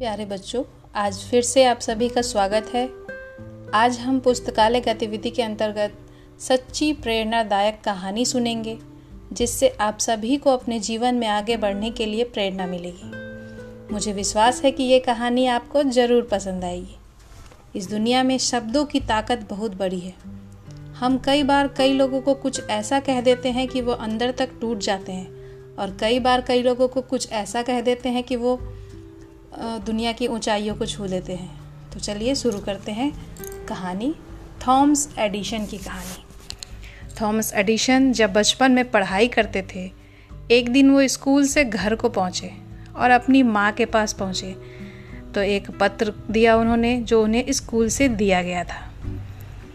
प्यारे बच्चों, आज फिर से आप सभी का स्वागत है। आज हम पुस्तकालय गतिविधि के अंतर्गत सच्ची प्रेरणादायक कहानी सुनेंगे, जिससे आप सभी को अपने जीवन में आगे बढ़ने के लिए प्रेरणा मिलेगी। मुझे विश्वास है कि ये कहानी आपको ज़रूर पसंद आएगी। इस दुनिया में शब्दों की ताकत बहुत बड़ी है। हम कई बार कई लोगों को कुछ ऐसा कह देते हैं कि वो अंदर तक टूट जाते हैं, और कई बार कई लोगों को कुछ ऐसा कह देते हैं कि वो दुनिया की ऊंचाइयों को छू लेते हैं। तो चलिए शुरू करते हैं कहानी, थॉम्स एडिशन की कहानी। थॉमस एडिशन जब बचपन में पढ़ाई करते थे, एक दिन वो स्कूल से घर को पहुँचे और अपनी माँ के पास पहुँचे। तो एक पत्र दिया उन्होंने, जो उन्हें स्कूल से दिया गया था।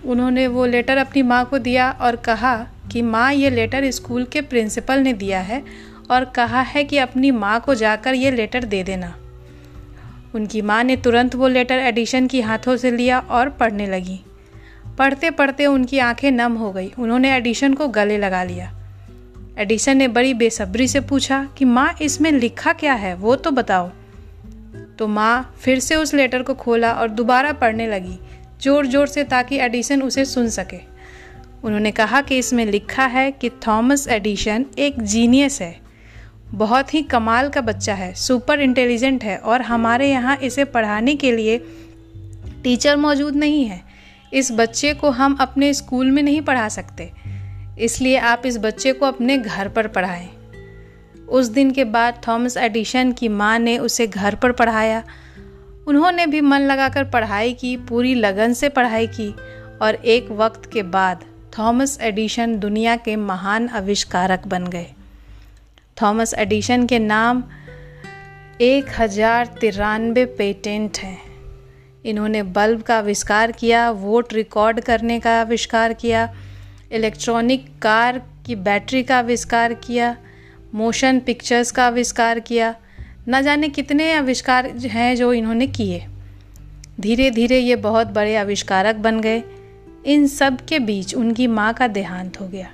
उन्होंने वो लेटर अपनी माँ को दिया और कहा कि, माँ, ये लेटर स्कूल के प्रिंसिपल ने दिया है और कहा है कि अपनी माँ को जाकर ये लेटर दे देना। उनकी माँ ने तुरंत वो लेटर एडिशन की हाथों से लिया और पढ़ने लगी। पढ़ते पढ़ते उनकी आँखें नम हो गई। उन्होंने एडिशन को गले लगा लिया। एडिशन ने बड़ी बेसब्री से पूछा कि, माँ, इसमें लिखा क्या है? वो तो बताओ। तो माँ फिर से उस लेटर को खोला और दोबारा पढ़ने लगी ज़ोर ज़ोर से ताकि एडिशन उसे सुन सके। उन्होंने कहा कि इसमें लिखा है कि थॉमस एडिशन एक जीनियस है। बहुत ही कमाल का बच्चा है सुपर इंटेलिजेंट है और हमारे यहाँ इसे पढ़ाने के लिए टीचर मौजूद नहीं है। इस बच्चे को हम अपने स्कूल में नहीं पढ़ा सकते। इसलिए आप इस बच्चे को अपने घर पर पढ़ाएँ। उस दिन के बाद थॉमस एडिशन की माँ ने उसे घर पर पढ़ाया। उन्होंने भी मन लगाकर पढ़ाई की, पूरी लगन से पढ़ाई की और एक वक्त के बाद थॉमस एडिशन दुनिया के महान आविष्कारक बन गए। थॉमस एडिशन के नाम एक हज़ार तिरानवे पेटेंट हैं। इन्होंने बल्ब का आविष्कार किया, वोट रिकॉर्ड करने का आविष्कार किया, इलेक्ट्रॉनिक कार की बैटरी का आविष्कार किया, मोशन पिक्चर्स का आविष्कार किया। न जाने कितने आविष्कार हैं जो इन्होंने किए। धीरे धीरे ये बहुत बड़े आविष्कारक बन गए। इन सब के बीच उनकी माँ का देहांत हो गया।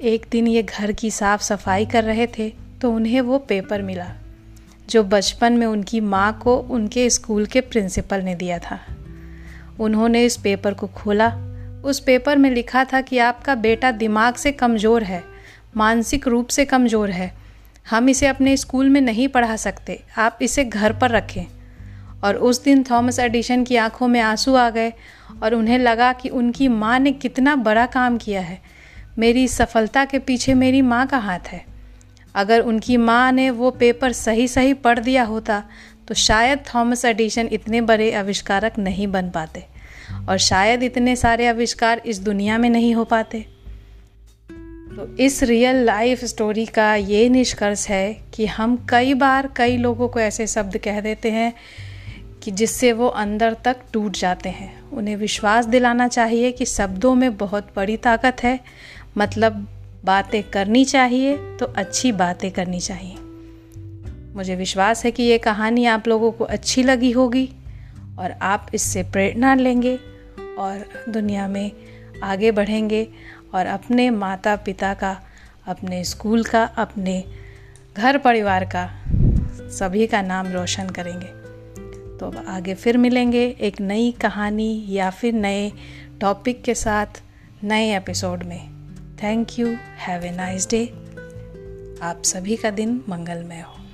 एक दिन ये घर की साफ़ सफ़ाई कर रहे थे तो उन्हें वो पेपर मिला, जो बचपन में उनकी माँ को उनके स्कूल के प्रिंसिपल ने दिया था। उन्होंने इस पेपर को खोला। उस पेपर में लिखा था कि आपका बेटा दिमाग से कमज़ोर है, मानसिक रूप से कमज़ोर है। हम इसे अपने स्कूल में नहीं पढ़ा सकते, आप इसे घर पर रखें। और उस दिन थॉमस एडिशन की आँखों में आँसू आ गए, और उन्हें लगा कि उनकी माँ ने कितना बड़ा काम किया है। मेरी सफलता के पीछे मेरी माँ का हाथ है। अगर उनकी माँ ने वो पेपर सही सही पढ़ दिया होता तो शायद थॉमस एडिशन इतने बड़े आविष्कारक नहीं बन पाते और शायद इतने सारे आविष्कार इस दुनिया में नहीं हो पाते। तो इस रियल लाइफ स्टोरी का ये निष्कर्ष है कि हम कई बार कई लोगों को ऐसे शब्द कह देते हैं कि जिससे वो अंदर तक टूट जाते हैं। उन्हें विश्वास दिलाना चाहिए कि शब्दों में बहुत बड़ी ताकत है मतलब बातें करनी चाहिए तो अच्छी बातें करनी चाहिए। मुझे विश्वास है कि ये कहानी आप लोगों को अच्छी लगी होगी और आप इससे प्रेरणा लेंगे और दुनिया में आगे बढ़ेंगे और अपने माता पिता का, अपने स्कूल का, अपने घर परिवार का, सभी का नाम रोशन करेंगे। तो अब आगे फिर मिलेंगे एक नई कहानी या फिर नए टॉपिक के साथ नए एपिसोड में। Thank you have a nice day आप सभी का दिन मंगलमय हो।